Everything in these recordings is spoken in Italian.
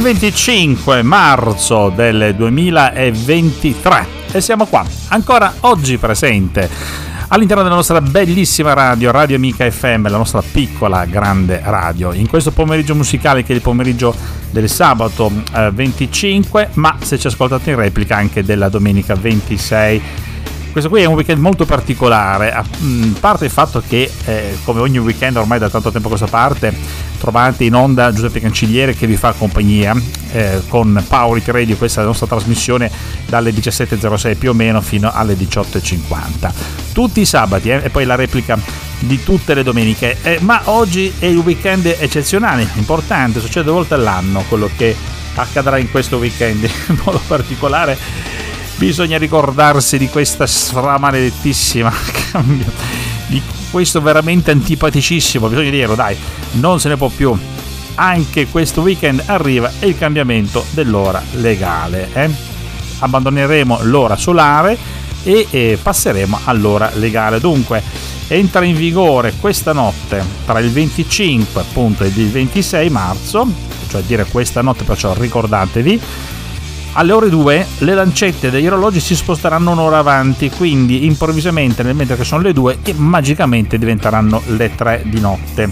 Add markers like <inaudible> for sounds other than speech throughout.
il 25 marzo del 2023 e siamo qua, ancora oggi presente all'interno della nostra bellissima radio, Radio Amica FM, la nostra piccola grande radio. In questo pomeriggio musicale che è il pomeriggio del sabato eh, 25, ma se ci ascoltate in replica anche della domenica 26 questo qui è un weekend molto particolare, a parte il fatto che, eh, come ogni weekend ormai da tanto tempo a questa parte, trovate in onda Giuseppe Cancigliere che vi fa compagnia eh, con Power Radio, questa è la nostra trasmissione dalle 17.06 più o meno fino alle 18.50. Tutti i sabati eh, e poi la replica di tutte le domeniche, eh, ma oggi è il weekend eccezionale, importante, succede due volte all'anno quello che accadrà in questo weekend <laughs> in modo particolare bisogna ricordarsi di questa stramaledettissima <laughs> cambio di questo veramente antipaticissimo bisogna dirlo dai non se ne può più anche questo weekend arriva il cambiamento dell'ora legale eh? abbandoneremo l'ora solare e, e passeremo all'ora legale dunque entra in vigore questa notte tra il 25 appunto ed il 26 marzo cioè dire questa notte perciò ricordatevi alle ore 2 le lancette degli orologi si sposteranno un'ora avanti, quindi improvvisamente nel mentre che sono le 2 e magicamente diventeranno le 3 di notte.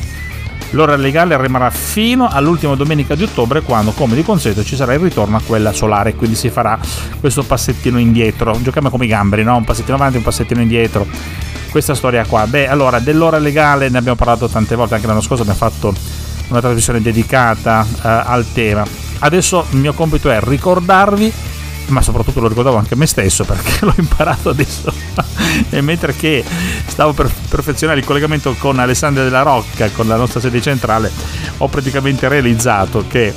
L'ora legale rimarrà fino all'ultima domenica di ottobre quando come di consueto ci sarà il ritorno a quella solare, quindi si farà questo passettino indietro. Giochiamo come i gamberi, no? Un passettino avanti, un passettino indietro. Questa storia qua. Beh, allora, dell'ora legale ne abbiamo parlato tante volte, anche l'anno scorso abbiamo fatto una trasmissione dedicata uh, al tema Adesso il mio compito è ricordarvi ma soprattutto lo ricordavo anche a me stesso perché <laughs> l'ho imparato adesso <laughs> e mentre che stavo per perfezionare il collegamento con Alessandria della Rocca con la nostra sede centrale ho praticamente realizzato che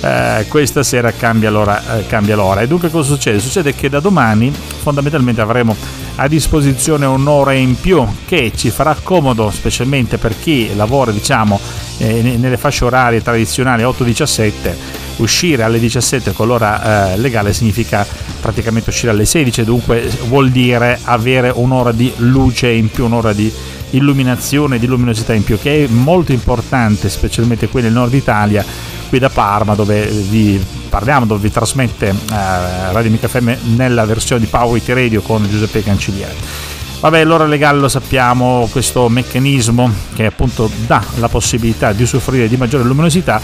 eh, questa sera cambia l'ora, eh, cambia l'ora e dunque cosa succede? Succede che da domani fondamentalmente avremo a disposizione un'ora in più che ci farà comodo specialmente per chi lavora diciamo eh, nelle fasce orarie tradizionali 8-17 uscire alle 17 con l'ora eh, legale significa praticamente uscire alle 16, dunque vuol dire avere un'ora di luce in più, un'ora di illuminazione, di luminosità in più, che è molto importante, specialmente qui nel nord Italia, qui da Parma, dove vi parliamo, dove vi trasmette eh, Radio Mica FM nella versione di Power It Radio con Giuseppe Cancelliere. Vabbè, l'ora legale lo sappiamo, questo meccanismo che appunto dà la possibilità di usufruire di maggiore luminosità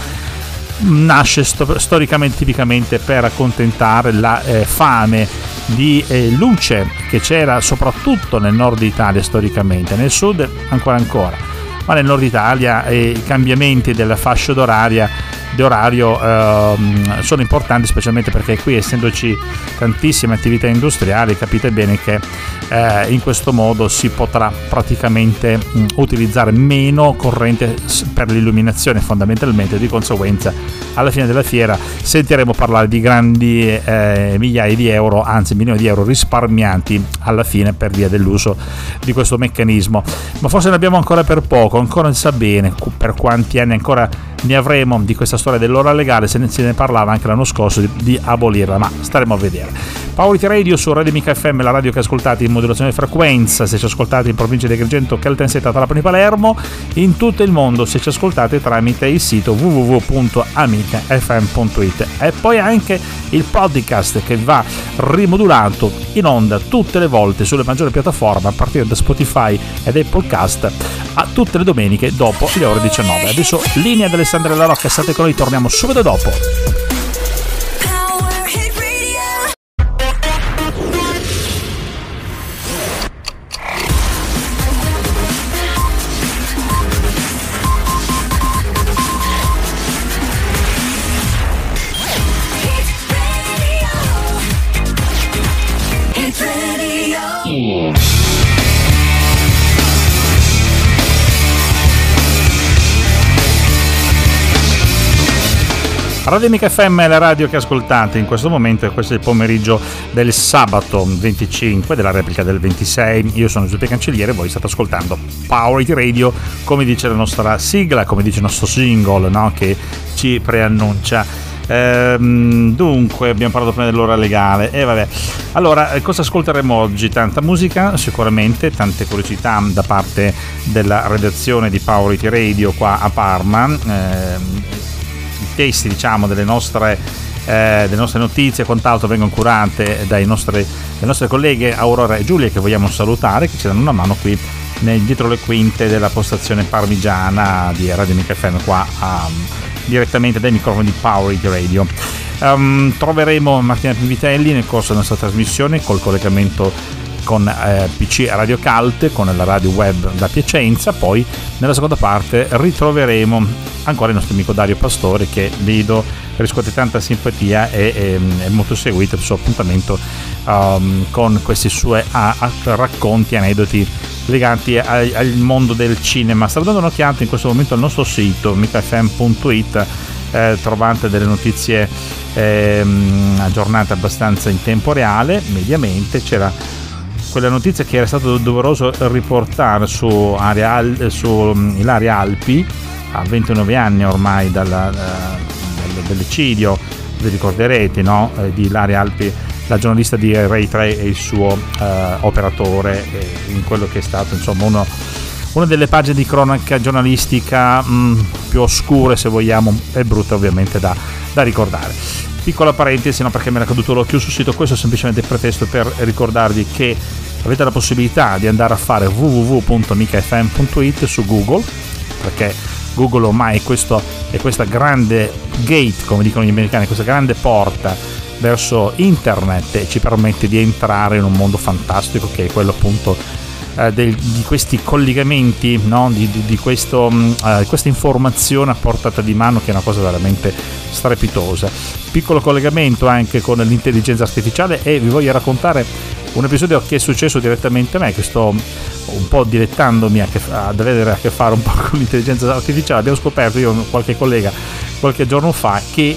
nasce sto- storicamente tipicamente per accontentare la eh, fame di eh, luce che c'era soprattutto nel nord Italia storicamente, nel sud ancora ancora, ma nel nord Italia eh, i cambiamenti della fascia d'oraria di orario ehm, sono importanti specialmente perché qui essendoci tantissime attività industriali capite bene che eh, in questo modo si potrà praticamente mh, utilizzare meno corrente per l'illuminazione fondamentalmente. Di conseguenza alla fine della fiera sentiremo parlare di grandi eh, migliaia di euro anzi milioni di euro risparmiati alla fine per via dell'uso di questo meccanismo. Ma forse ne abbiamo ancora per poco ancora non sa bene per quanti anni ancora ne avremo di questa storia dell'ora legale, se ne, se ne parlava anche l'anno scorso di, di, abolirla, ma staremo a vedere. Power Radio su Radio Mica FM, la radio che ascoltate in modulazione frequenza, se ci ascoltate in provincia di Agrigento, Caltanissetta, Trapani, Palermo, in tutto il mondo se ci ascoltate tramite il sito www.amicafm.it e poi anche il podcast che va rimodulato in onda tutte le volte sulle maggiori piattaforme a partire da Spotify ed Apple Cast a tutte le domeniche dopo le ore 19. Adesso linea delle Alessandra La Rocca, state con noi, torniamo subito dopo. Radio Amica FM è la radio che ascoltate in questo momento e questo è il pomeriggio del sabato 25 della replica del 26. Io sono Giuseppe Cancelliere e voi state ascoltando Power It Radio, come dice la nostra sigla, come dice il nostro single no? che ci preannuncia. Ehm, dunque, abbiamo parlato prima dell'ora legale. E eh, vabbè. Allora, eh, cosa ascolteremo oggi? Tanta musica, sicuramente, tante curiosità da parte della redazione di Power It Radio qua a Parma. Ehm, testi diciamo, delle, nostre, eh, delle nostre notizie e quant'altro vengono curate dai nostri, nostre colleghe Aurora e Giulia che vogliamo salutare, che ci danno una mano qui nel, dietro le quinte della postazione parmigiana di Radio Mica FM qua um, direttamente dai microfoni di Power Radio. Um, troveremo Martina Pinvitelli nel corso della nostra trasmissione col collegamento con eh, PC Radio Calte, con la radio web da Piacenza, poi nella seconda parte ritroveremo ancora il nostro amico Dario Pastore che vedo riscuote tanta simpatia e è, è molto seguito il suo appuntamento um, con questi suoi a, a racconti, aneddoti legati al, al, mondo del cinema. Sta dando un'occhiata in questo momento al nostro sito micafm.it eh, trovate delle notizie eh, aggiornate abbastanza in tempo reale, mediamente c'era quella notizia che era stato doveroso riportare su, Aria, su mm, Ilaria Alpi a 29 anni ormai dalla, uh, dall'eccidio, vi ricorderete no? eh, di Ilaria Alpi, la giornalista di Rai 3 e il suo uh, operatore eh, in quello che è stato insomma uno, una delle pagine di cronaca giornalistica mh, mm, più oscure se vogliamo e brutte ovviamente da, da ricordare. Piccola parentesi, no, perché mi era caduto l'occhio sul sito, questo è semplicemente pretesto per ricordarvi che avete la possibilità di andare a fare www.micafm.it su Google, perché Google ormai è, questo, è questa grande gate, come dicono gli americani, questa grande porta verso internet e ci permette di entrare in un mondo fantastico che è quello appunto eh, del, di questi collegamenti, no? di, di, di questo, uh, questa informazione a portata di mano che è una cosa veramente strepitosa. Piccolo collegamento anche con l'intelligenza artificiale e vi voglio raccontare un episodio che è successo direttamente a me, che sto un po' dilettandomi a che, ad avere a che fare un po' <laughs> con l'intelligenza artificiale. Abbiamo scoperto, io e qualche collega, qualche giorno fa, che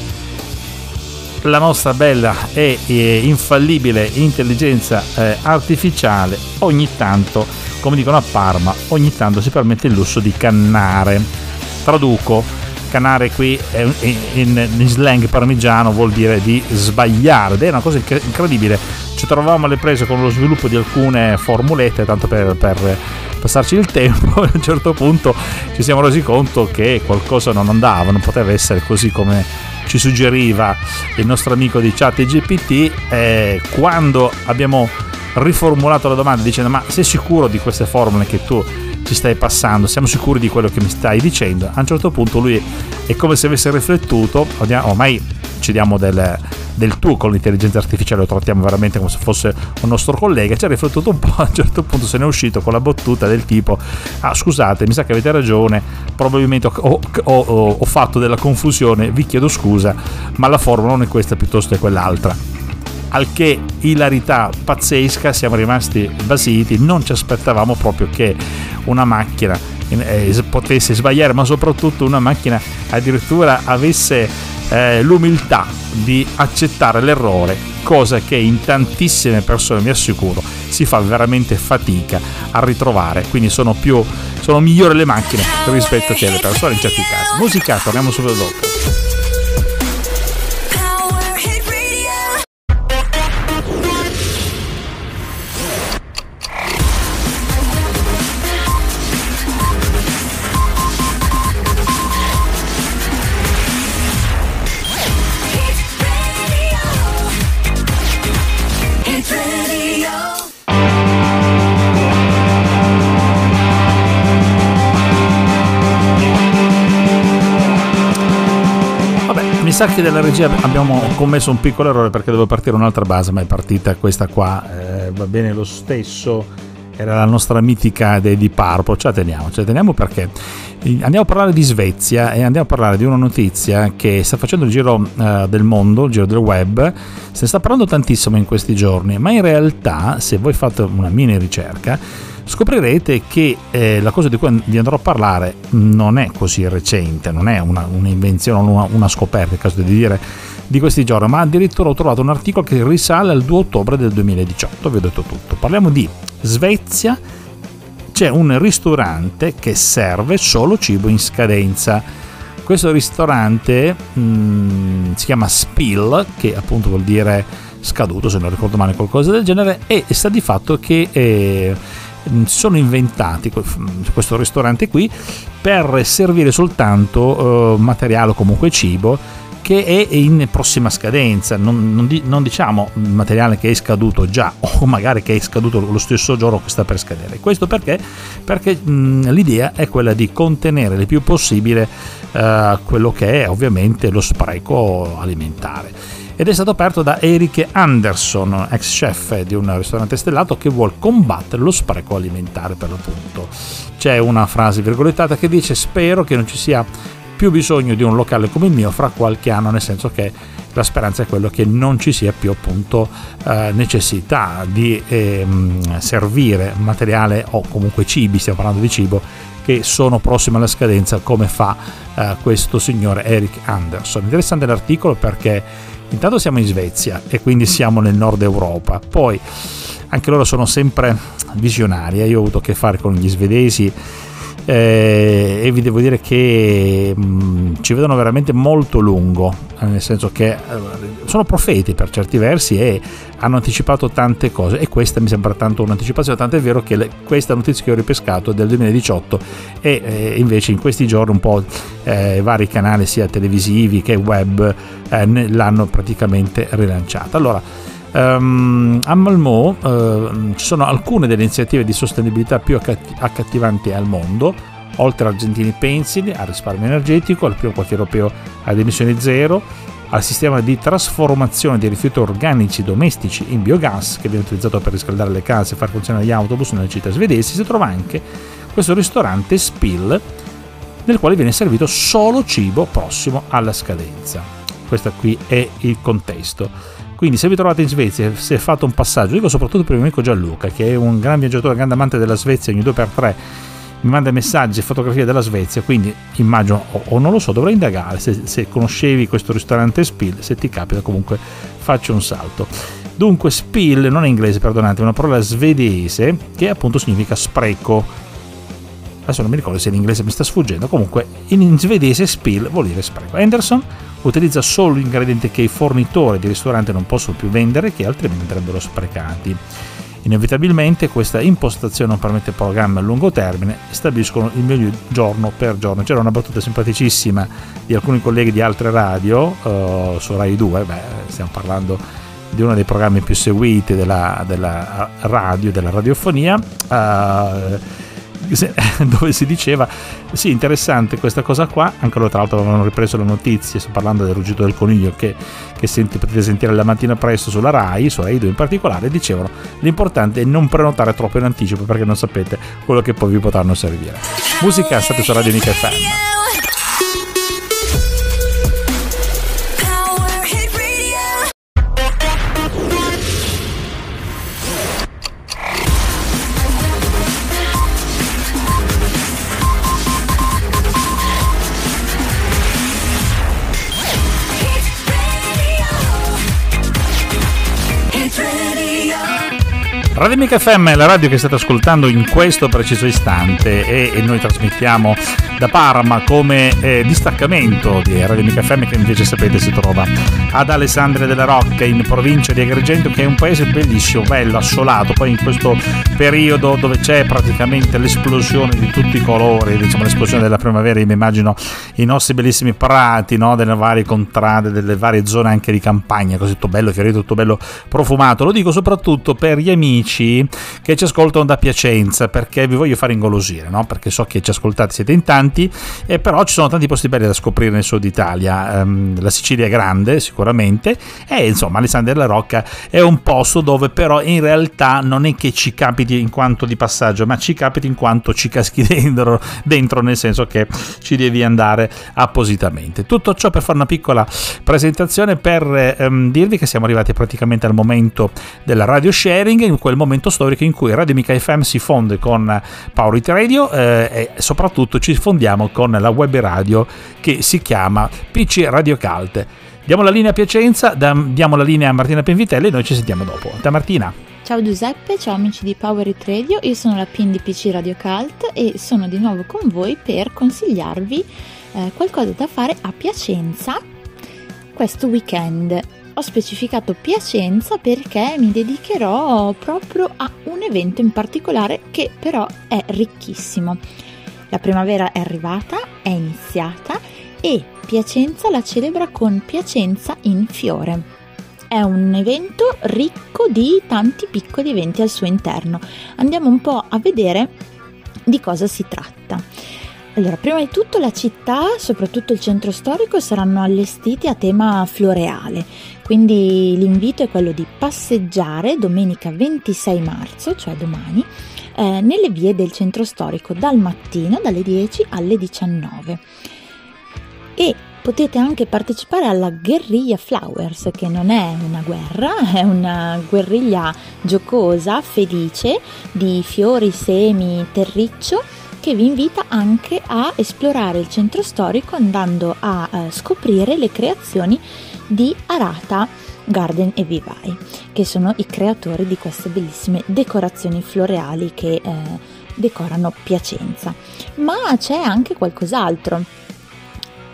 la nostra bella e infallibile intelligenza eh, artificiale ogni tanto, come dicono a Parma, ogni tanto si permette il lusso di cannare. Traduco, cannare qui in, slang parmigiano vuol dire di sbagliare ed è una cosa incredibile. Ci trovavamo alle prese con lo sviluppo di alcune formulette, tanto per, per passarci il tempo, <laughs> a un certo punto ci siamo resi conto che qualcosa non andava, non poteva essere così come ci suggeriva il nostro amico di chat GPT eh, quando abbiamo riformulato la domanda dicendo ma sei sicuro di queste formule che tu ci stai passando, siamo sicuri di quello che mi stai dicendo? A un certo punto lui è come se avesse riflettuto, ormai ci diamo del, del tu con l'intelligenza artificiale, lo trattiamo veramente come se fosse un nostro collega, ci ha riflettuto un po', a un certo punto se ne è uscito con la battuta del tipo, ah scusate, mi sa che avete ragione, probabilmente ho, ho, ho, fatto della confusione, vi chiedo scusa, ma la formula non è questa piuttosto che quell'altra. Al che hilarità pazzesca siamo rimasti basiti non ci aspettavamo proprio che una macchina eh, potesse sbagliare ma soprattutto una macchina addirittura avesse eh, l'umiltà di accettare l'errore, cosa che in tantissime persone, mi assicuro, si fa veramente fatica a ritrovare. Quindi sono, più, sono migliori le macchine rispetto che le persone in certi casi. Musica, torniamo subito dopo. Sa che della regia abbiamo commesso un piccolo errore perché dovevo partire un'altra base, ma è partita questa qua, eh, va bene lo stesso. Era la nostra mitica di Purple, ce la teniamo, ce la teniamo perché andiamo a parlare di Svezia e andiamo a parlare di una notizia che sta facendo il giro uh, del mondo, il giro del web, se ne sta parlando tantissimo in questi giorni, ma in realtà se voi fate una mini ricerca scoprirete che eh, la cosa di cui vi andrò a parlare non è così recente, non è una, un'invenzione, una, una scoperta, è caso di dire, di questi giorni, ma addirittura ho trovato un articolo che risale al 2 ottobre del 2018, vi ho detto tutto. Parliamo di Svezia, c'è un ristorante che serve solo cibo in scadenza. Questo ristorante mh, mm, si chiama Spill, che appunto vuol dire scaduto, se non ricordo male, qualcosa del genere, e sta di fatto che eh, sono inventati questo ristorante qui per servire soltanto eh, materiale o comunque cibo che è in prossima scadenza, non, non, non, diciamo materiale che è scaduto già <laughs> o magari che è scaduto lo stesso giorno che sta per scadere. Questo perché? Perché mh, l'idea è quella di contenere il più possibile eh, quello che è ovviamente lo spreco alimentare ed è stato aperto da Eric Anderson, ex chef di un ristorante stellato che vuole combattere lo spreco alimentare per l'appunto. C'è una frase virgolettata che dice spero che non ci sia più bisogno di un locale come il mio fra qualche anno, nel senso che la speranza è quello che non ci sia più appunto eh, necessità di eh, servire materiale o comunque cibi, stiamo parlando di cibo, che sono prossimi alla scadenza come fa eh, questo signore Eric Anderson. Interessante l'articolo perché intanto siamo in Svezia e quindi siamo nel nord Europa, poi anche loro sono sempre visionari, eh. io ho avuto a che fare con gli svedesi eh, e vi devo dire che mh, mm, ci vedono veramente molto lungo, eh, nel senso che eh, sono profeti per certi versi e hanno anticipato tante cose. E questa mi sembra tanto un'anticipazione, tanto è vero che le, questa notizia che ho ripescato è del 2018 e eh, invece in questi giorni un po' eh, vari canali sia televisivi che web eh, l'hanno praticamente rilanciata. Allora, Um, a Malmö uh, ci sono alcune delle iniziative di sostenibilità più accattivanti al mondo, oltre all'Argentini Pencil, al risparmio energetico, al primo quartiere europeo ad emissioni zero, al sistema di trasformazione dei rifiuti organici domestici in biogas che viene utilizzato per riscaldare le case e far funzionare gli autobus nelle città svedesi, si trova anche questo ristorante Spill nel quale viene servito solo cibo prossimo alla scadenza. Questo qui è il contesto. Quindi se vi trovate in Svezia, se fate un passaggio, dico soprattutto per il mio amico Gianluca, che è un gran viaggiatore, grande amante della Svezia, ogni 2x3 mi manda messaggi e fotografie della Svezia, quindi immagino, o, o non lo so, dovrei indagare se, se, conoscevi questo ristorante Spill, se ti capita comunque faccio un salto. Dunque Spill non è inglese, perdonate, è una parola svedese che appunto significa spreco. Adesso non mi ricordo se in inglese mi sta sfuggendo, comunque in svedese Spill vuol dire spreco. Anderson utilizza solo ingredienti che i fornitori di ristorante non possono più vendere che altrimenti andrebbero sprecati. Inevitabilmente questa impostazione non permette programmi a lungo termine e stabiliscono il menu giorno per giorno. C'era una battuta simpaticissima di alcuni colleghi di altre radio uh, su Rai 2, beh, stiamo parlando di uno dei programmi più seguiti della, della radio, della radiofonia. Uh, <laughs> dove si diceva sì interessante questa cosa qua anche loro tra l'altro avevano ripreso le notizie sto parlando del ruggito del coniglio che, che senti, potete sentire la mattina presto sulla RAI su RAI 2 in particolare dicevano l'importante è non prenotare troppo in anticipo perché non sapete quello che poi vi potranno servire. Musica state su Radio Nica FM Radio Mica FM è la radio che state ascoltando in questo preciso istante e, e noi trasmettiamo da Parma come eh, distaccamento di Radio Mica FM che invece sapete si trova ad Alessandria della Rocca in provincia di Agrigento che è un paese bellissimo, bello, assolato, poi in questo periodo dove c'è praticamente l'esplosione di tutti i colori, diciamo l'esplosione della primavera, io mi immagino i nostri bellissimi prati, no? delle varie contrade, delle varie zone anche di campagna, così tutto bello, fiorito, tutto bello profumato, lo dico soprattutto per gli amici amici che ci ascoltano da Piacenza perché vi voglio fare ingolosire, no? perché so che ci ascoltate, siete in tanti, e però ci sono tanti posti belli da scoprire nel sud Italia. Um, la Sicilia è grande sicuramente e insomma Alessandria della Rocca è un posto dove però in realtà non è che ci capiti in quanto di passaggio, ma ci capiti in quanto ci caschi <laughs> dentro, dentro nel senso che ci devi andare appositamente. Tutto ciò per fare una piccola presentazione per um, dirvi che siamo arrivati praticamente al momento della radio sharing, in quel quel momento storico in cui Radio Mica FM si fonde con Power It Radio eh, e soprattutto ci fondiamo con la web radio che si chiama PC Radio Cult. Diamo la linea a Piacenza, diamo la linea a Martina Penvitelli e noi ci sentiamo dopo. Da Martina. Ciao Giuseppe, ciao amici di Power It Radio, io sono la PIN di PC Radio Cult e sono di nuovo con voi per consigliarvi eh, qualcosa da fare a Piacenza questo weekend. Ho specificato Piacenza perché mi dedicherò proprio a un evento in particolare che però è ricchissimo. La primavera è arrivata, è iniziata e Piacenza la celebra con Piacenza in fiore. È un evento ricco di tanti piccoli eventi al suo interno. Andiamo un po' a vedere di cosa si tratta. Allora, prima di tutto la città, soprattutto il centro storico, saranno allestiti a tema floreale, quindi l'invito è quello di passeggiare domenica 26 marzo, cioè domani, eh, nelle vie del centro storico dal mattino dalle 10 alle 19. E potete anche partecipare alla Guerriglia Flowers, che non è una guerra, <laughs> è una guerriglia giocosa, felice, di fiori, semi, terriccio che vi invita anche a esplorare il centro storico andando a eh, scoprire le creazioni di Arata Garden e Vivai, che sono i creatori di queste bellissime decorazioni floreali che eh, decorano Piacenza. Ma c'è anche qualcos'altro.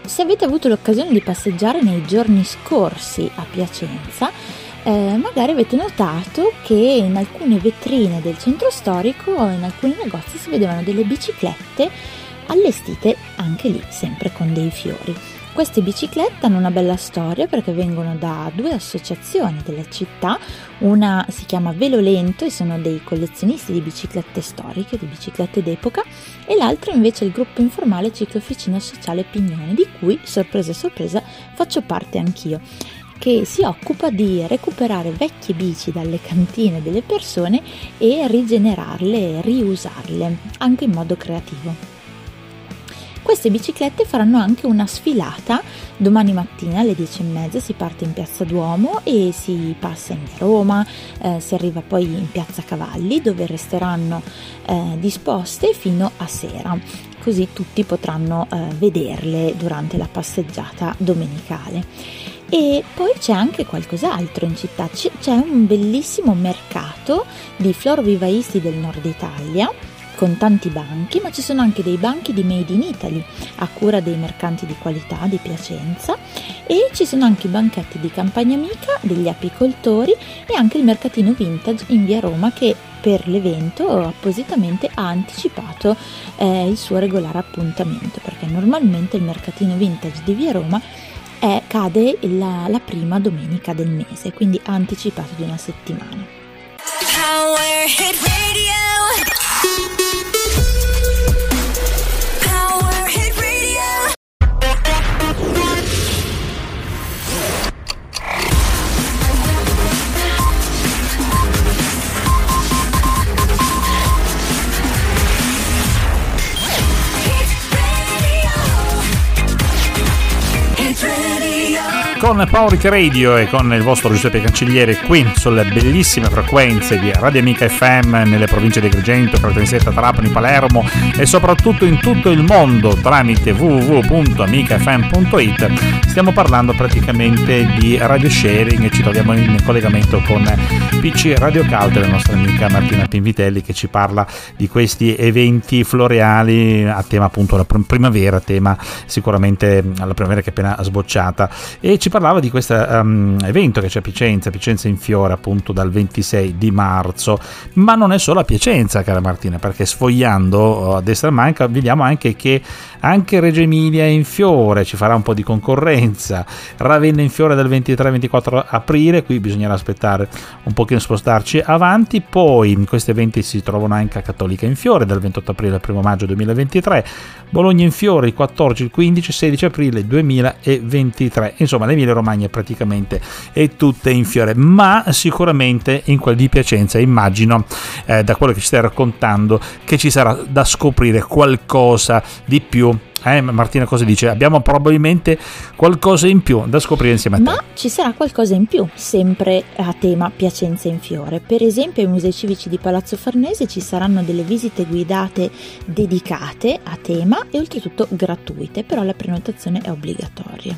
Se avete avuto l'occasione di passeggiare nei giorni scorsi a Piacenza, eh, magari avete notato che in alcune vetrine del centro storico in alcuni negozi si vedevano delle biciclette allestite anche lì, sempre con dei fiori. Queste biciclette hanno una bella storia perché vengono da due associazioni della città, una si chiama Velo Lento e sono dei collezionisti di biciclette storiche, di biciclette d'epoca, e l'altra invece è il gruppo informale Ciclofficina Sociale Pignone, di cui, sorpresa sorpresa, faccio parte anch'io che si occupa di recuperare vecchie bici dalle cantine delle persone e rigenerarle e riusarle anche in modo creativo. Queste biciclette faranno anche una sfilata. Domani mattina alle 10.30 si parte in piazza Duomo e si passa in Roma, eh, si arriva poi in piazza Cavalli dove resteranno eh, disposte fino a sera. Così tutti potranno eh, vederle durante la passeggiata domenicale. E poi c'è anche qualcos'altro in città, c'è un bellissimo mercato di florovivaisti del nord Italia con tanti banchi, ma ci sono anche dei banchi di Made in Italy a cura dei mercanti di qualità di Piacenza e ci sono anche i banchetti di campagna amica degli apicoltori e anche il mercatino vintage in via Roma che per l'evento appositamente ha anticipato eh, il suo regolare appuntamento perché normalmente il mercatino vintage di via Roma è, cade la, la prima domenica del mese, quindi ha anticipato di una settimana. Power Hit Radio. Con Power Radio e con il vostro Giuseppe Cancelliere qui sulle bellissime frequenze di Radio Amica FM nelle province di Agrigento, Caltanissetta, Trapani, Palermo e soprattutto in tutto il mondo tramite www.amicafm.it stiamo parlando praticamente di radio sharing e ci troviamo in collegamento con PC Radio Cult la nostra amica Martina Pinvitelli che ci parla di questi eventi floreali a tema appunto la primavera, tema sicuramente la primavera che è appena sbocciata. E ci parlava di questo um, evento che c'è a Piacenza, Piacenza in fiore appunto dal 26 di marzo, ma non è solo a Piacenza cara Martina, perché sfogliando oh, a destra manca vediamo anche che anche Reggio Emilia è in fiore, ci farà un po' di concorrenza, Ravenna in fiore dal 23-24 aprile, qui bisognerà aspettare un pochino spostarci avanti, poi questi eventi si trovano anche a Cattolica in fiore dal 28 aprile al 1 maggio 2023, Bologna in fiore il 14, il 15, 16 aprile 2023, insomma le l'Emilia Romagna praticamente è tutta in fiore, ma sicuramente in quel di Piacenza immagino eh, da quello che ci stai raccontando che ci sarà da scoprire qualcosa di più Eh, Martina cosa dice? Abbiamo probabilmente qualcosa in più da scoprire insieme a te. Ma ci sarà qualcosa in più, sempre a tema Piacenza in fiore. Per esempio ai musei civici di Palazzo Farnese ci saranno delle visite guidate dedicate a tema e oltretutto gratuite, però la prenotazione è obbligatoria.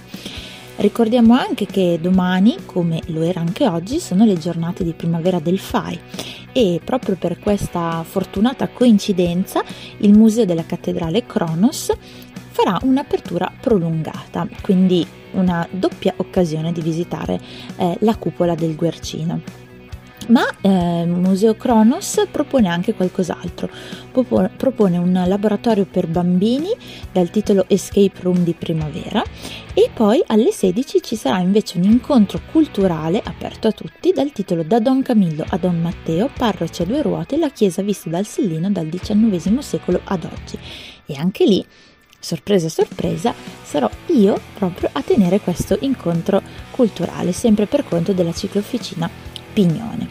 Ricordiamo anche che domani, come lo era anche oggi, sono le giornate di primavera del FAI e proprio per questa fortunata coincidenza il Museo della Cattedrale Kronos farà un'apertura prolungata, quindi una doppia occasione di visitare eh, la cupola del Guercino. Ma eh, Museo Kronos propone anche qualcos'altro, propone un laboratorio per bambini dal titolo Escape Room di primavera e poi alle 16 ci sarà invece un incontro culturale aperto a tutti dal titolo Da Don Camillo a Don Matteo, parroci a due ruote, la chiesa vista dal Sellino dal XIX secolo ad oggi. E anche lì sorpresa sorpresa, sarò io proprio a tenere questo incontro culturale, sempre per conto della ciclofficina Pignone.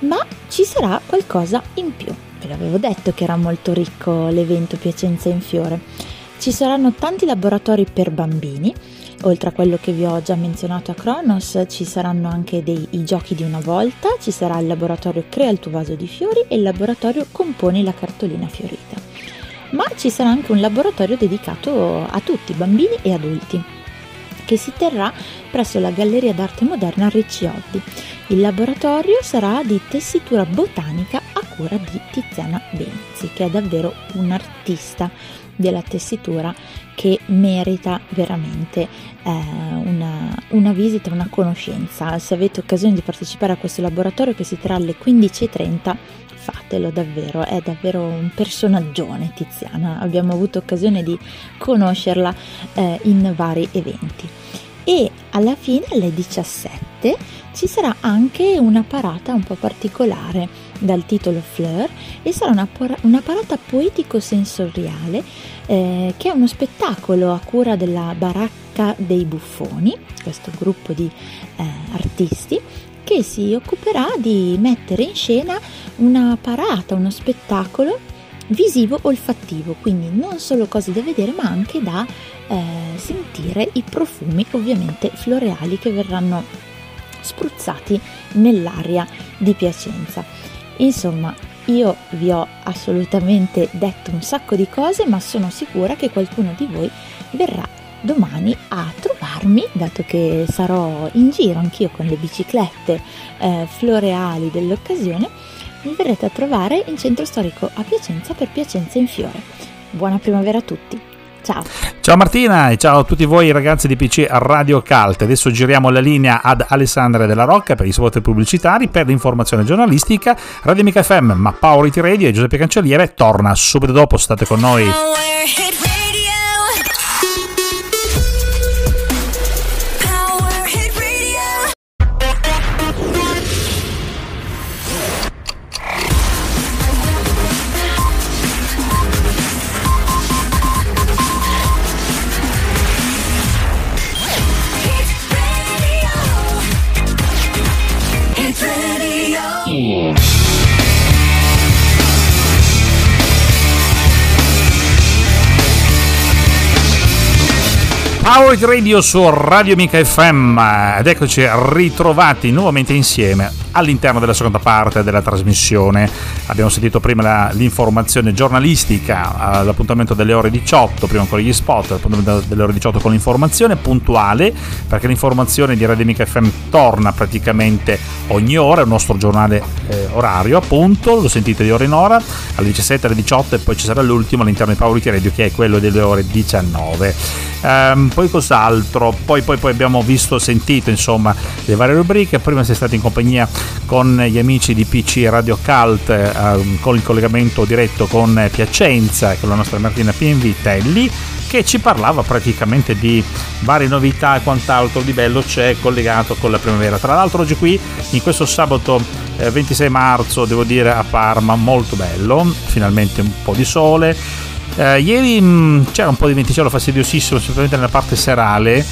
Ma ci sarà qualcosa in più. Ve l'avevo detto che era molto ricco l'evento Piacenza in Fiore. Ci saranno tanti laboratori per bambini, oltre a quello che vi ho già menzionato a Kronos, ci saranno anche dei i giochi di una volta, ci sarà il laboratorio Crea il tuo vaso di fiori e il laboratorio Componi la cartolina fiorita. Ma ci sarà anche un laboratorio dedicato a tutti, bambini e adulti che si terrà presso la Galleria d'Arte Moderna Riccioldi. Il laboratorio sarà di tessitura botanica a cura di Tiziana Benzi, che è davvero un artista della tessitura che merita veramente eh, una, una, visita, una conoscenza. Se avete occasione di partecipare a questo laboratorio che si terrà alle 15.30, fatelo davvero, è davvero un personaggione Tiziana, abbiamo avuto occasione di conoscerla eh, in vari eventi. E alla fine alle 17 ci sarà anche una parata un po' particolare dal titolo Fleur e sarà una, una parata poetico-sensoriale eh, che è uno spettacolo a cura della Baracca dei Buffoni, questo gruppo di eh, artisti che si occuperà di mettere in scena una parata, uno spettacolo visivo olfattivo, quindi non solo cose da vedere ma anche da eh, sentire i profumi ovviamente floreali che verranno spruzzati nell'aria di Piacenza. Insomma, io vi ho assolutamente detto un sacco di cose, ma sono sicura che qualcuno di voi verrà domani a trovarmi, dato che sarò in giro anch'io con le biciclette eh, floreali dell'occasione, mi verrete a trovare in centro storico a Piacenza per Piacenza in Fiore. Buona primavera a tutti! Ciao. Ciao Martina e ciao a tutti voi ragazzi di PC Radio Calt. Adesso giriamo la linea ad Alessandra della Rocca per i spot pubblicitari, per l'informazione giornalistica. Radio Mica FM, ma IT Radio e Giuseppe Cancelliere torna subito dopo, state con noi. Power Radio su Radio Mica FM ed eccoci ritrovati nuovamente insieme all'interno della seconda parte della trasmissione. Abbiamo sentito prima la, l'informazione giornalistica, l'appuntamento delle ore 18, prima con gli spot, l'appuntamento delle ore 18 con l'informazione puntuale, perché l'informazione di Radio Mica FM torna praticamente ogni ora, è il nostro giornale eh, orario appunto, lo sentite di ora in ora, alle 17, alle 18 e poi ci sarà l'ultimo all'interno di Power Radio che è quello delle ore 19. Ehm, poi cos'altro? Poi, poi, poi abbiamo visto, sentito insomma le varie rubriche, prima sei stato in compagnia con gli amici di PC Radio Cult eh, con il collegamento diretto con Piacenza e con la nostra Martina Pienvitelli che ci parlava praticamente di varie novità e quant'altro di bello c'è collegato con la primavera. Tra l'altro oggi qui in questo sabato eh, 26 marzo devo dire a Parma molto bello, finalmente un po' di sole. Eh, ieri mh, mm, c'era un po' di venticello fastidiosissimo, specialmente nella parte serale,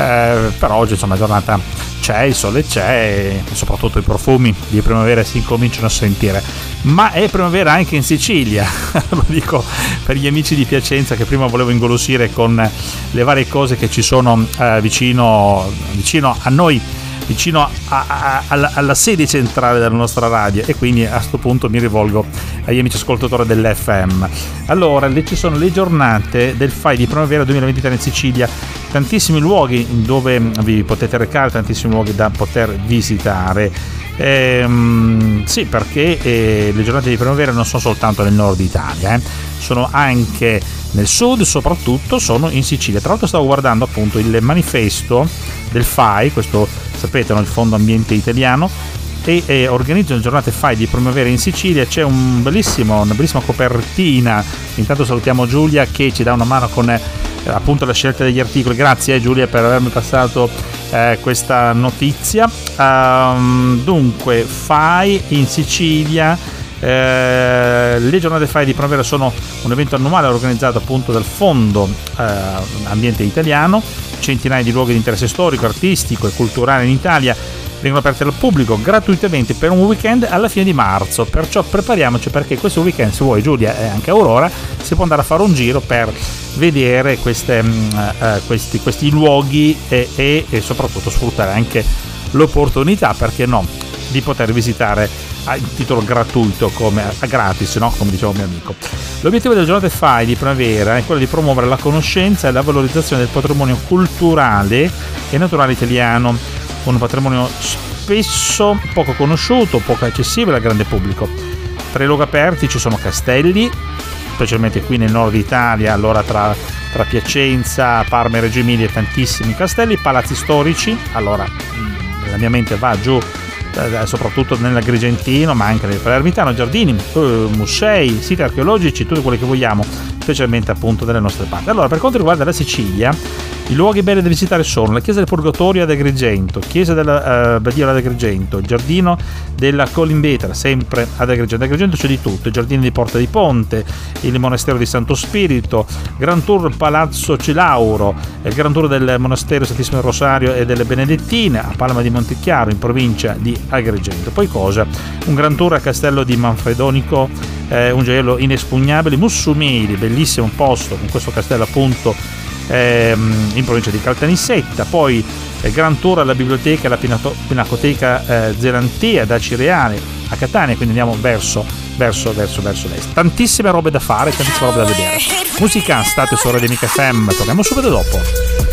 eh, però oggi insomma la giornata c'è, il sole c'è e soprattutto i profumi di primavera si incominciano a sentire. Ma è primavera anche in Sicilia, <laughs> lo dico per gli amici di Piacenza che prima volevo ingolosire con le varie cose che ci sono eh, vicino, vicino a noi vicino a, a, alla, alla, sede centrale della nostra radio e quindi a questo punto mi rivolgo agli amici ascoltatori dell'FM. Allora, ci sono le giornate del FAI di primavera 2023 in Sicilia, tantissimi luoghi dove vi potete recare, tantissimi luoghi da poter visitare. Ehm, sì, perché eh, le giornate di primavera non sono soltanto nel nord Italia, eh, sono anche nel sud, soprattutto sono in Sicilia. Tra l'altro stavo guardando appunto il manifesto del FAI, questo sapete, no? il Fondo Ambiente Italiano, e, e organizzano giornate FAI di primavera in Sicilia. C'è un bellissimo, una bellissima copertina. Intanto salutiamo Giulia che ci dà una mano con eh, appunto la scelta degli articoli. Grazie eh, Giulia per avermi passato eh, questa notizia. Um, dunque, FAI in Sicilia. Eh, le giornate FAI di primavera sono un evento annuale organizzato appunto dal Fondo eh, Ambiente Italiano centinaia di luoghi di interesse storico, artistico e culturale in Italia vengono aperte al pubblico gratuitamente per un weekend alla fine di marzo. Perciò prepariamoci perché questo weekend, se vuoi Giulia e anche Aurora, si può andare a fare un giro per vedere queste, uh, questi, questi, luoghi e, e, e soprattutto sfruttare anche l'opportunità, perché no, di poter visitare a titolo gratuito, come, a gratis, no? come diceva mio amico. L'obiettivo delle giornate FAI di primavera è quello di promuovere la conoscenza e la valorizzazione del patrimonio culturale e naturale italiano, un patrimonio spesso poco conosciuto, poco accessibile al grande pubblico. Tra i luoghi aperti ci sono castelli, specialmente qui nel nord Italia, allora tra, tra Piacenza, Parma e Reggio Emilia tantissimi castelli, palazzi storici, allora la mia mente va giù soprattutto nell'Agrigentino, ma anche nel Palermitano, giardini, eh, musei, siti archeologici, tutti quelli che vogliamo, specialmente appunto delle nostre parti. Allora, per quanto riguarda la Sicilia, i luoghi belli da visitare sono la chiesa del Purgatorio ad Agrigento, chiesa della uh, Badia ad Agrigento, il giardino della Colimbetra, sempre ad Agrigento. Ad Agrigento c'è di tutto, il giardino di Porta di Ponte, il monastero di Santo Spirito, Gran Tour Palazzo Cilauro, il Gran Tour del monastero Santissimo Rosario e delle Benedettine a Palma di Montechiaro in provincia di Agrigento. Poi cosa? Un Gran Tour a Castello di Manfredonico, eh, un gioiello inespugnabile, Mussumeli, bellissimo posto, con questo castello appunto ehm, in provincia di Caltanissetta, poi eh, Gran Tour alla biblioteca alla Pinato- Pinacoteca eh, Zelantea da Cireale a Catania, quindi andiamo verso, verso, verso, verso l'est. Tantissime robe da fare, tantissime robe da vedere. Musica, state su Radio Mica FM, torniamo subito dopo.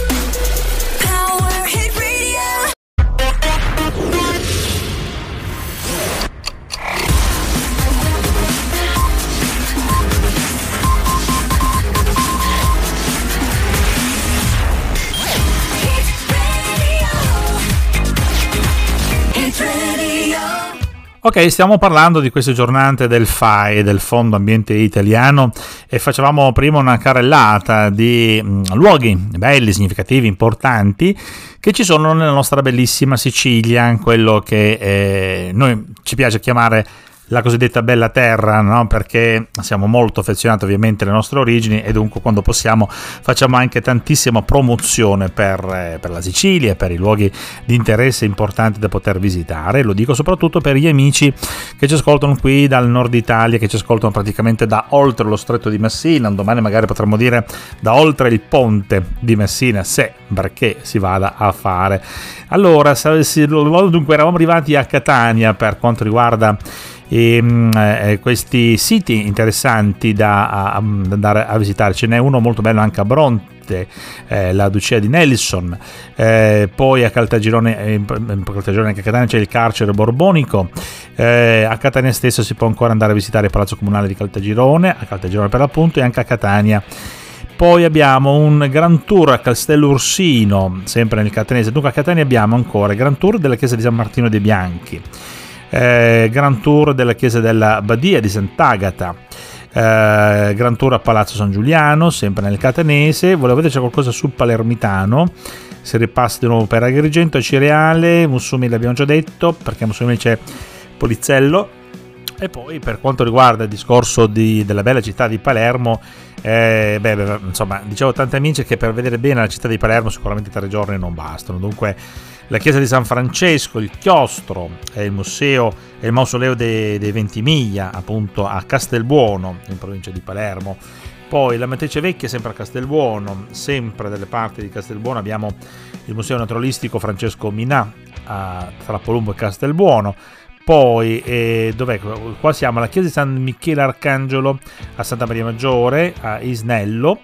Ok, stiamo parlando di queste giornate del FAI, del Fondo Ambiente Italiano, e facevamo prima una carrellata di mm, luoghi belli, significativi, importanti che ci sono nella nostra bellissima Sicilia, quello che eh, noi ci piace chiamare la cosiddetta bella terra, no? perché siamo molto affezionati ovviamente alle nostre origini e dunque quando possiamo facciamo anche tantissima promozione per, eh, per la Sicilia per i luoghi di interesse importanti da poter visitare. Lo dico soprattutto per gli amici che ci ascoltano qui dal nord Italia, che ci ascoltano praticamente da oltre lo stretto di Messina, domani magari potremmo dire da oltre il ponte di Messina, se perché si vada a fare. Allora, dunque eravamo arrivati a Catania per quanto riguarda e, mm, eh, questi siti interessanti da, a, a, andare a visitare. Ce n'è uno molto bello anche a Bronte, eh, la Ducia di Nelson, eh, poi a Caltagirone, eh, Caltagirone anche a Catania c'è il carcere borbonico, eh, a Catania stesso si può ancora andare a visitare il Palazzo Comunale di Caltagirone, a Caltagirone per l'appunto e anche a Catania. Poi abbiamo un Grand Tour a Castello Ursino, sempre nel Catanese. Dunque a Catania abbiamo ancora il Grand Tour della chiesa di San Martino dei Bianchi eh, Grand Tour della chiesa della Badia di Sant'Agata, eh, Grand Tour a Palazzo San Giuliano, sempre nel Catanese. Volevo vedere c'è qualcosa sul Palermitano. Si ripassa di nuovo per Agrigento, Cireale, Mussumeli l'abbiamo già detto, perché a Mussumeli c'è Polizzello. E poi per quanto riguarda il discorso di, della bella città di Palermo, eh, beh, beh, insomma, dicevo a tanti amici che per vedere bene la città di Palermo sicuramente tre giorni non bastano. Dunque la chiesa di San Francesco, il chiostro, il museo e il mausoleo dei, dei Ventimiglia, appunto a Castelbuono, in provincia di Palermo. Poi la Matrice Vecchia, sempre a Castelbuono, sempre dalle parti di Castelbuono abbiamo il Museo Naturalistico Francesco Minà, a, tra Polumbo e Castelbuono. Poi, eh, dov'è? Qua siamo alla chiesa di San Michele Arcangelo a Santa Maria Maggiore, a Isnello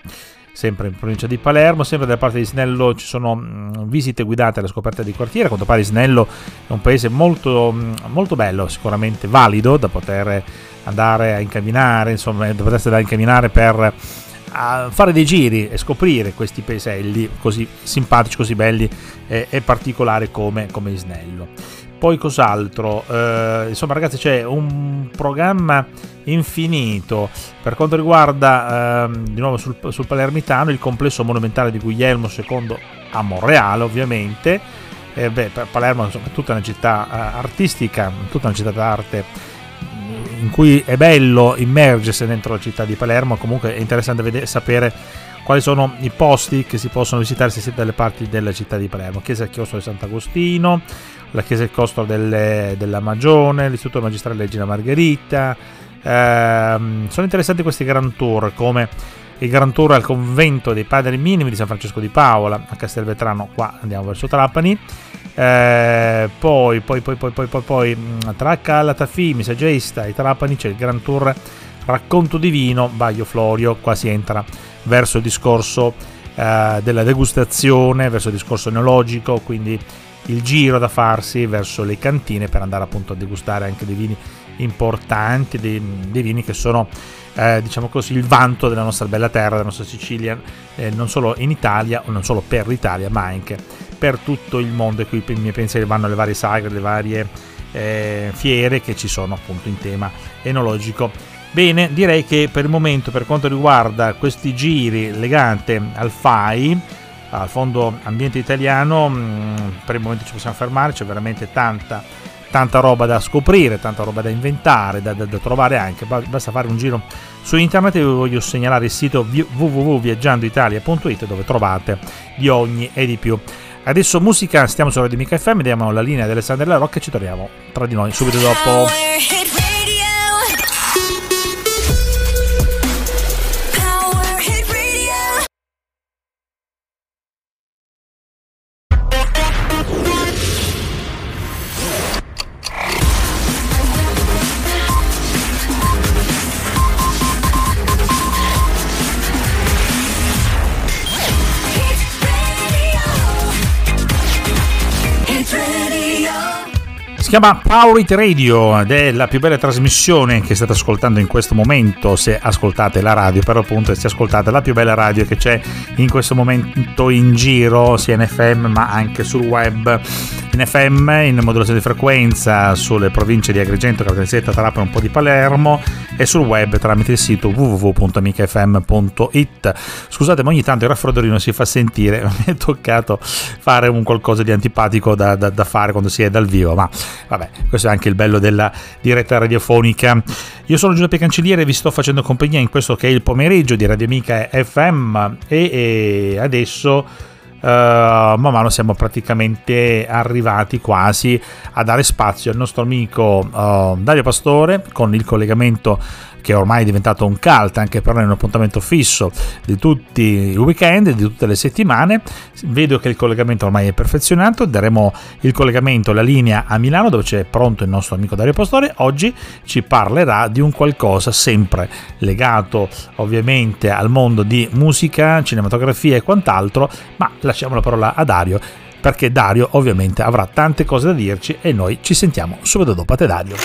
sempre in provincia di Palermo. Sempre da parte di Snello ci sono mm, visite guidate alla scoperta di quartiere. A quanto pare Snello è un paese molto, mm, molto bello, sicuramente valido da poter andare a incamminare, insomma, da andare a incamminare per fare dei giri e scoprire questi paeselli così simpatici, così belli e, e particolari come, come Isnello. Poi cos'altro? Eh, insomma ragazzi c'è un programma infinito per quanto riguarda eh, di nuovo sul, sul, Palermitano il complesso monumentale di Guglielmo II a Monreale ovviamente. Eh, beh, Palermo insomma, è tutta una città eh, artistica, tutta una città d'arte in cui è bello immergersi dentro la città di Palermo, comunque è interessante vedere, sapere quali sono i posti che si possono visitare se siete dalle parti della città di Palermo. Chiesa del Chiostro di Sant'Agostino, la chiesa del Costro delle, della Magione, l'istituto magistrale Regina Margherita. Eh, sono interessanti questi Grand Tour come il Grand Tour al convento dei Padri Minimi di San Francesco di Paola a Castelvetrano, qua andiamo verso Trapani. Eh, poi, poi, poi, poi, poi, poi, poi mm, tra Calatafimi, Sagesta e Trapani c'è il Grand Tour Racconto Divino, Baio Florio, qua si entra verso il discorso eh, della degustazione, verso il discorso enologico, quindi il giro da farsi verso le cantine per andare appunto a degustare anche dei vini importanti, dei, dei vini che sono eh, diciamo così il vanto della nostra bella terra, della nostra Sicilia, eh, non solo in Italia o non solo per l'Italia ma anche per tutto il mondo e qui i miei pensieri vanno alle varie sagre, alle varie eh, fiere che ci sono appunto in tema enologico. Bene, direi che per il momento per quanto riguarda questi giri legati al FAI, al Fondo Ambiente Italiano, mm, per il momento ci possiamo fermare, c'è veramente tanta, tanta roba da scoprire, tanta roba da inventare, da, da, da trovare anche, basta fare un giro su internet e vi voglio segnalare il sito www.viaggiandoitalia.it dove trovate di ogni e di più. Adesso musica, stiamo su Radio Mica FM, diamo la linea di Alessandro La Rocca e ci troviamo tra di noi subito dopo. Chiama Power It Radio ed è la più bella trasmissione che state ascoltando in questo momento se ascoltate la radio per appunto se ascoltate la più bella radio che c'è in questo momento in giro sia in FM ma anche sul web. In FM in modulazione di frequenza sulle province di Agrigento, Caltanissetta, Trapani e un po' di Palermo e sul web tramite il sito www.amicafm.it scusate ma ogni tanto il raffreddorino si fa sentire <laughs> mi è toccato fare un qualcosa di antipatico da, da, da fare quando si è dal vivo ma Vabbè, questo è anche il bello della diretta radiofonica. Io sono Giuseppe Cancelliere e vi sto facendo compagnia in questo che è il pomeriggio di Radio Amica FM e, e adesso... Uh, man mano siamo praticamente arrivati quasi a dare spazio al nostro amico uh, Dario Pastore con il collegamento che ormai è diventato un cult anche per noi, un appuntamento fisso di tutti i weekend, di tutte le settimane. Vedo che il collegamento ormai è perfezionato, daremo il collegamento, la linea a Milano dove c'è pronto il nostro amico Dario Pastore. Oggi ci parlerà di un qualcosa sempre legato ovviamente al mondo di musica, cinematografia e quant'altro, ma lasciamo la parola a Dario perché Dario ovviamente avrà tante cose da dirci e noi ci sentiamo subito dopo a te Dario.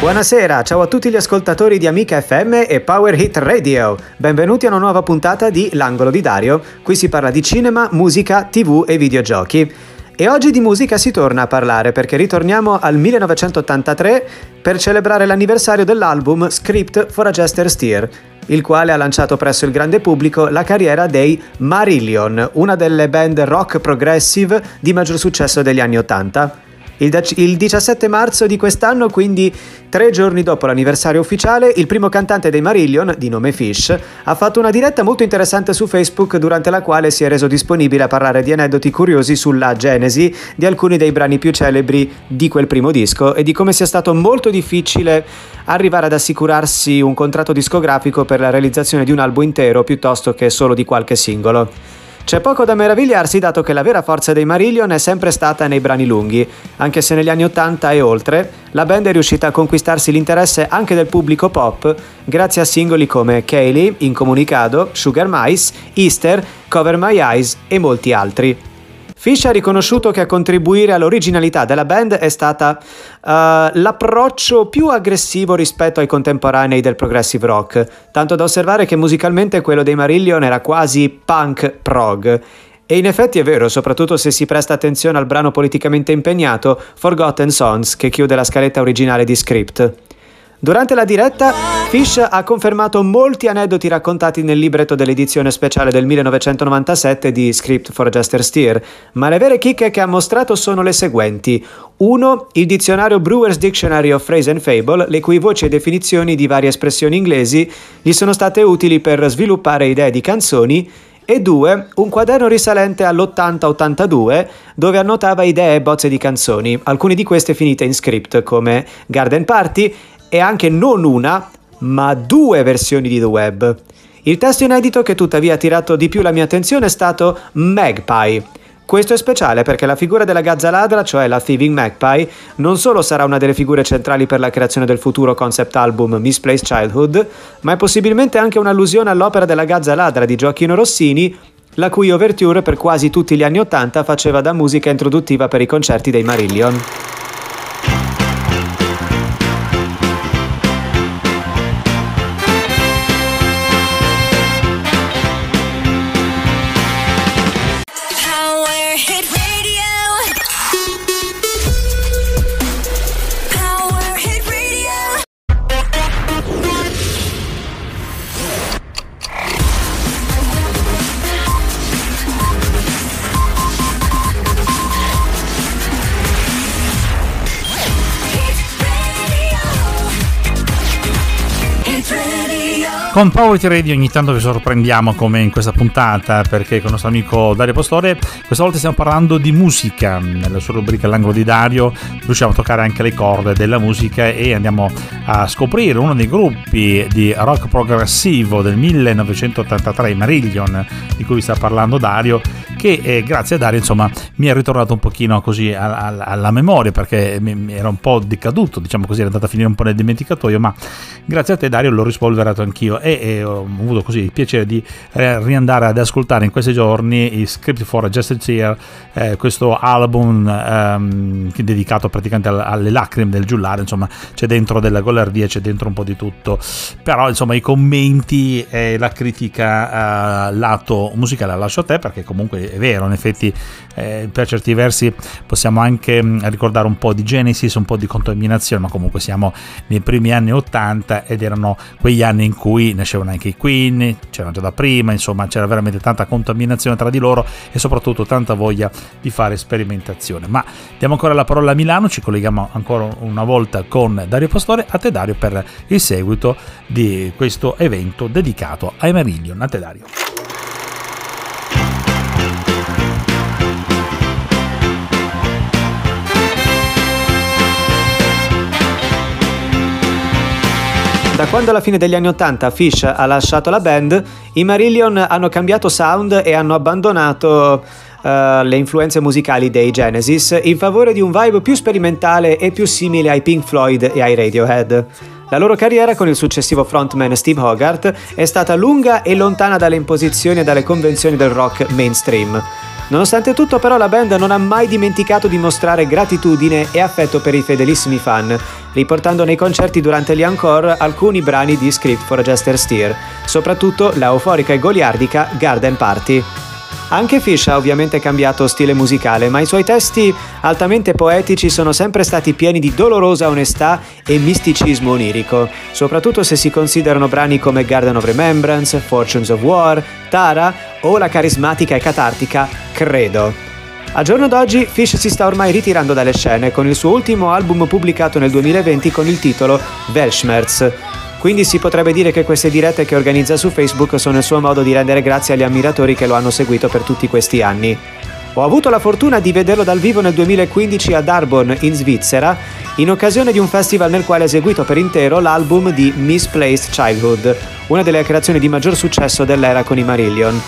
Buonasera, ciao a tutti gli ascoltatori di Amica FM e Power Hit Radio. Benvenuti a una nuova puntata di L'angolo di Dario. Qui si parla di cinema, musica, tv e videogiochi. E oggi di musica si torna a parlare perché ritorniamo al 1983 per celebrare l'anniversario dell'album Script for a Jester Steer. il quale ha lanciato presso il grande pubblico la carriera dei Marillion, una delle band rock progressive di maggior successo degli anni Ottanta. Il, 17 marzo di quest'anno, quindi tre giorni dopo l'anniversario ufficiale, il primo cantante dei Marillion, di nome Fish, ha fatto una diretta molto interessante su Facebook durante la quale si è reso disponibile a parlare di aneddoti curiosi sulla genesi di alcuni dei brani più celebri di quel primo disco e di come sia stato molto difficile arrivare ad assicurarsi un contratto discografico per la realizzazione di un album intero piuttosto che solo di qualche singolo. C'è poco da meravigliarsi dato che la vera forza dei Marillion è sempre stata nei brani lunghi, anche se negli anni 80 e oltre la band è riuscita a conquistarsi l'interesse anche del pubblico pop grazie a singoli come Kaylee, Incomunicado, Sugar Mice, Easter, Cover My Eyes e molti altri. Fish ha riconosciuto che a contribuire all'originalità della band è stata uh, l'approccio più aggressivo rispetto ai contemporanei del progressive rock, tanto da osservare che musicalmente quello dei Marillion era quasi punk prog. E in effetti è vero, soprattutto se si presta attenzione al brano politicamente impegnato Forgotten Songs che chiude la scaletta originale di Script. Durante la diretta, Fish ha confermato molti aneddoti raccontati nel libretto dell'edizione speciale del 1997 di Script for Jester Steer, ma le vere chicche che ha mostrato sono le seguenti. 1. Il dizionario Brewer's Dictionary of Phrase and Fable, le cui voci e definizioni di varie espressioni inglesi gli sono state utili per sviluppare idee di canzoni e 2. Un quaderno risalente all'80-82 dove annotava idee e bozze di canzoni, alcune di queste finite in script come Garden Party e anche non una, ma due versioni di The Web. Il testo inedito che tuttavia ha attirato di più la mia attenzione è stato Magpie. Questo è speciale perché la figura della gazza ladra, cioè la Thieving Magpie, non solo sarà una delle figure centrali per la creazione del futuro concept album Misplaced Childhood, ma è possibilmente anche un'allusione all'opera della gazza ladra di Gioacchino Rossini, la cui overture per quasi tutti gli anni Ottanta faceva da musica introduttiva per i concerti dei Marillion. Con Poverty Radio ogni tanto vi sorprendiamo come in questa puntata perché con il nostro amico Dario Postore questa volta stiamo parlando di musica. Nella sua rubrica L'angolo di Dario riusciamo a toccare anche le corde della musica e andiamo a scoprire uno dei gruppi di rock progressivo del 1983 Marillion di cui sta parlando Dario che eh, grazie a Dario insomma mi è ritornato un pochino così alla, alla memoria perché mi, era un po' decaduto diciamo così era andato a finire un po' nel dimenticatoio ma grazie a te Dario l'ho rispolverato anch'io e, e ho avuto così il piacere di eh, riandare ad ascoltare in questi giorni i Script for a Just Cheer eh, questo album ehm, dedicato praticamente alle lacrime del giullare insomma c'è dentro della golardia c'è dentro un po' di tutto. Però insomma i commenti e la critica eh, lato musicale la lascio a te perché comunque è vero, in effetti eh, per certi versi possiamo anche mm, ricordare un po' di Genesis, un po' di contaminazione, ma comunque siamo nei primi anni 80 ed erano quegli anni in cui nascevano anche i Queen, c'erano già da prima, insomma c'era veramente tanta contaminazione tra di loro e soprattutto tanta voglia di fare sperimentazione. Ma diamo ancora la parola a Milano, ci colleghiamo ancora una volta con Dario Pastore, a te Dario per il seguito di questo evento dedicato ai Marillion. A te Dario. Quando alla fine degli anni 80 Fish ha lasciato la band, i Marillion hanno cambiato sound e hanno abbandonato uh, le influenze musicali dei Genesis in favore di un vibe più sperimentale e più simile ai Pink Floyd e ai Radiohead. La loro carriera con il successivo frontman Steve Hogarth è stata lunga e lontana dalle imposizioni e dalle convenzioni del rock mainstream. Nonostante tutto però la band non ha mai dimenticato di mostrare gratitudine e affetto per i fedelissimi fan, riportando nei concerti durante gli encore alcuni brani di Script for Jester Steer, soprattutto la euforica e goliardica Garden Party. Anche Fish ha ovviamente cambiato stile musicale, ma i suoi testi altamente poetici sono sempre stati pieni di dolorosa onestà e misticismo onirico, soprattutto se si considerano brani come Garden of Remembrance, Fortunes of War, Tara o la carismatica e catartica Credo. A giorno d'oggi Fish si sta ormai ritirando dalle scene con il suo ultimo album pubblicato nel 2020 con il titolo Weltschmerz, quindi si potrebbe dire che queste dirette che organizza su Facebook sono il suo modo di rendere grazie agli ammiratori che lo hanno seguito per tutti questi anni. Ho avuto la fortuna di vederlo dal vivo nel 2015 ad Arbonne, in Svizzera, in occasione di un festival nel quale ha eseguito per intero l'album di Misplaced Childhood, una delle creazioni di maggior successo dell'era con i Marillion.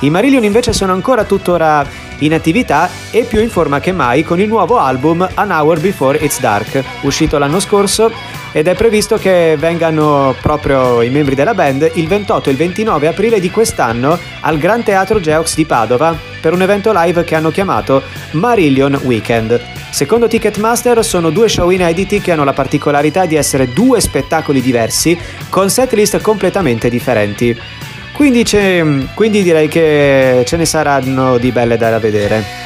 I Marillion invece sono ancora tuttora in attività e più in forma che mai con il nuovo album An Hour Before It's Dark, uscito l'anno scorso ed è previsto che vengano proprio i membri della band il 28 e il 29 aprile di quest'anno al Gran Teatro Geox di Padova per un evento live che hanno chiamato Marillion Weekend. Secondo Ticketmaster sono due show inediti che hanno la particolarità di essere due spettacoli diversi con setlist completamente differenti. Quindi, quindi direi che ce ne saranno di belle da vedere.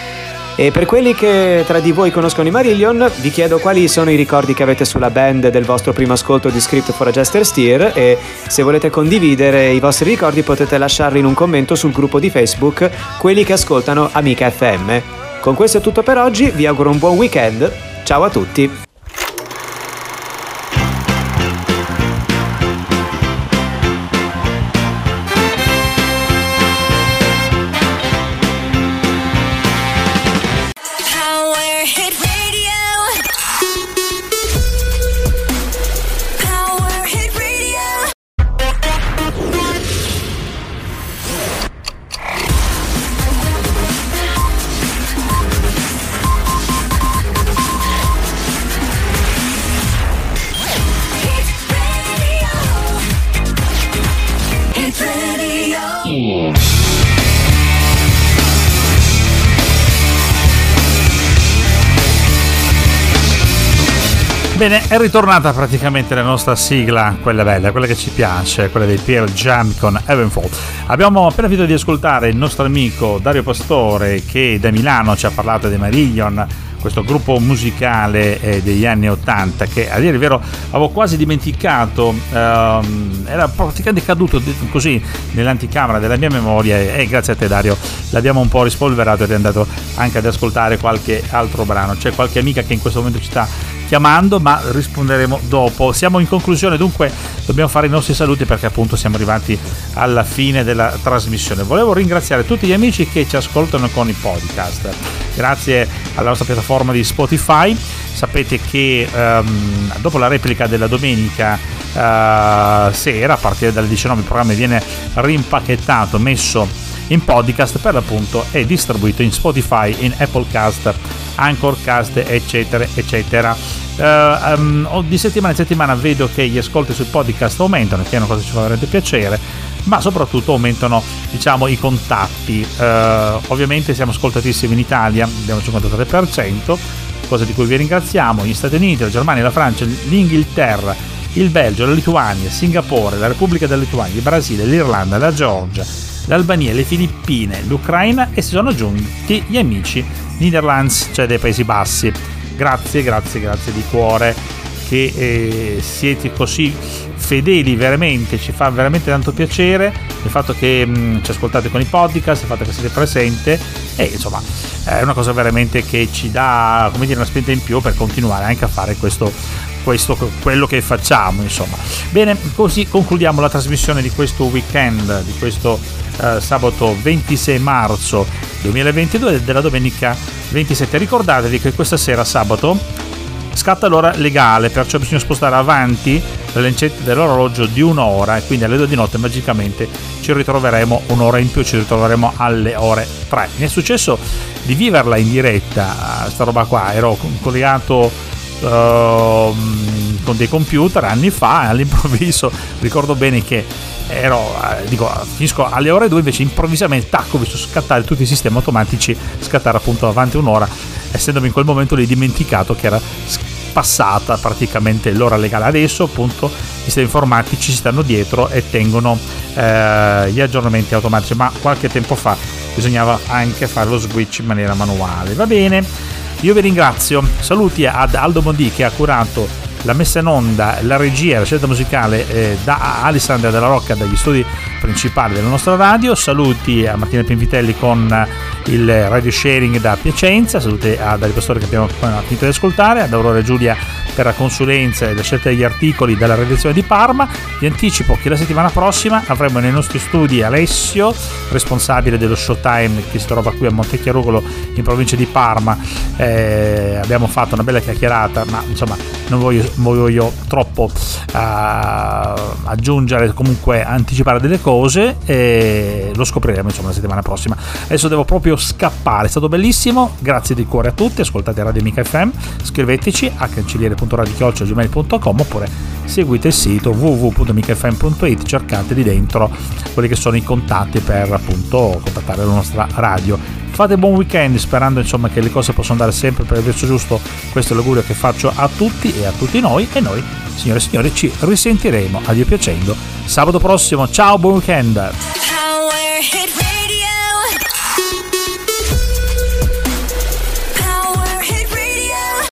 E per quelli che tra di voi conoscono i Marillion, vi chiedo quali sono i ricordi che avete sulla band del vostro primo ascolto di Script for a Jester Steer e se volete condividere i vostri ricordi potete lasciarli in un commento sul gruppo di Facebook Quelli che ascoltano Amica FM. Con questo è tutto per oggi, vi auguro un buon weekend, ciao a tutti! Bene, è ritornata praticamente la nostra sigla, quella bella, quella che ci piace, quella dei Pearl Jam con Heavenfall. Abbiamo appena finito di ascoltare il nostro amico Dario Pastore che da Milano ci ha parlato di Marillion, questo gruppo musicale eh, degli anni 80 che a dire il vero avevo quasi dimenticato, ehm, era praticamente caduto così nell'anticamera della mia memoria e, e grazie a te Dario l'abbiamo un po' rispolverato ed è andato anche ad ascoltare qualche altro brano. C'è qualche amica che in questo momento ci sta chiamando, ma risponderemo dopo. Siamo in conclusione, dunque dobbiamo fare i nostri saluti perché appunto siamo arrivati alla fine della trasmissione. Volevo ringraziare tutti gli amici che ci ascoltano con i podcast. Grazie alla nostra piattaforma di Spotify. Sapete che um, dopo la replica della domenica uh, sera, a partire dalle 19, il programma viene rimpacchettato, messo in podcast per l'appunto è distribuito in Spotify, in Applecast Anchorcast, eccetera, eccetera. Uh, um, di settimana in settimana vedo che gli ascolti sul podcast aumentano, che è una cosa che ci fa veramente piacere, ma soprattutto aumentano diciamo, i contatti. Uh, ovviamente siamo ascoltatissimi in Italia, abbiamo il 53%, cosa di cui vi ringraziamo, gli Stati Uniti, la Germania, la Francia, l'Inghilterra, il Belgio, la Lituania, Singapore, la Repubblica della Lituania, il Brasile, l'Irlanda, la Georgia, l'Albania, le Filippine, l'Ucraina e si sono aggiunti gli amici Netherlands, cioè dei Paesi Bassi. Grazie, grazie, grazie di cuore che eh, siete così fedeli veramente, ci fa veramente tanto piacere il fatto che mh, mm, ci ascoltate con i podcast, il fatto che siete presente e insomma è una cosa veramente che ci dà come dire una spinta in più per continuare anche a fare questo questo, quello che facciamo insomma. Bene così concludiamo la trasmissione di questo weekend di questo eh, sabato 26 marzo 2022 e della domenica 27 ricordatevi che questa sera sabato scatta l'ora legale perciò bisogna spostare avanti le lancette dell'orologio di un'ora e quindi alle 2 di notte magicamente ci ritroveremo un'ora in più ci ritroveremo alle ore 3 mi è successo di viverla in diretta sta roba qua ero collegato Uh, con dei computer anni fa <laughs> all'improvviso ricordo bene che ero eh, dico finisco alle ore 2 invece improvvisamente tacco ho visto scattare tutti i sistemi automatici scattare appunto avanti un'ora essendomi in quel momento lì dimenticato che era passata praticamente l'ora legale. Adesso appunto i sistemi informatici si stanno dietro e tengono eh, gli aggiornamenti automatici, ma qualche tempo fa bisognava anche fare lo switch in maniera manuale. Va bene, io vi ringrazio. Saluti ad Aldo Mondi che ha curato la messa in onda, la regia, la scelta musicale eh, da Alessandra della Rocca dagli studi principali della nostra radio. Saluti a Martina Pinvitelli con il radio sharing da Piacenza, saluti a Dario Pastore che abbiamo finito di ascoltare, ad Aurora Giulia per la consulenza e la scelta degli articoli dalla redazione di Parma. Vi anticipo che la settimana prossima avremo nei nostri studi Alessio, responsabile dello Showtime che si trova qui a Montechiarugolo in provincia di Parma. Eh, abbiamo fatto una bella chiacchierata, ma insomma non voglio, voglio troppo uh, aggiungere, comunque anticipare delle cose e lo scopriremo insomma la settimana prossima. Adesso devo proprio scappare, è stato bellissimo, grazie di cuore a tutti, ascoltate Radio Amica FM, scriveteci a cancelliere.com www.radiochioccio.gmail.com oppure seguite il sito www.micfm.it cercate di dentro quelli che sono i contatti per appunto contattare la nostra radio. Fate buon weekend sperando insomma che le cose possano andare sempre per il verso giusto. Questo è l'augurio che faccio a tutti e a tutti noi e noi signore e signori ci risentiremo. A Dio piacendo. Sabato prossimo. Ciao buon weekend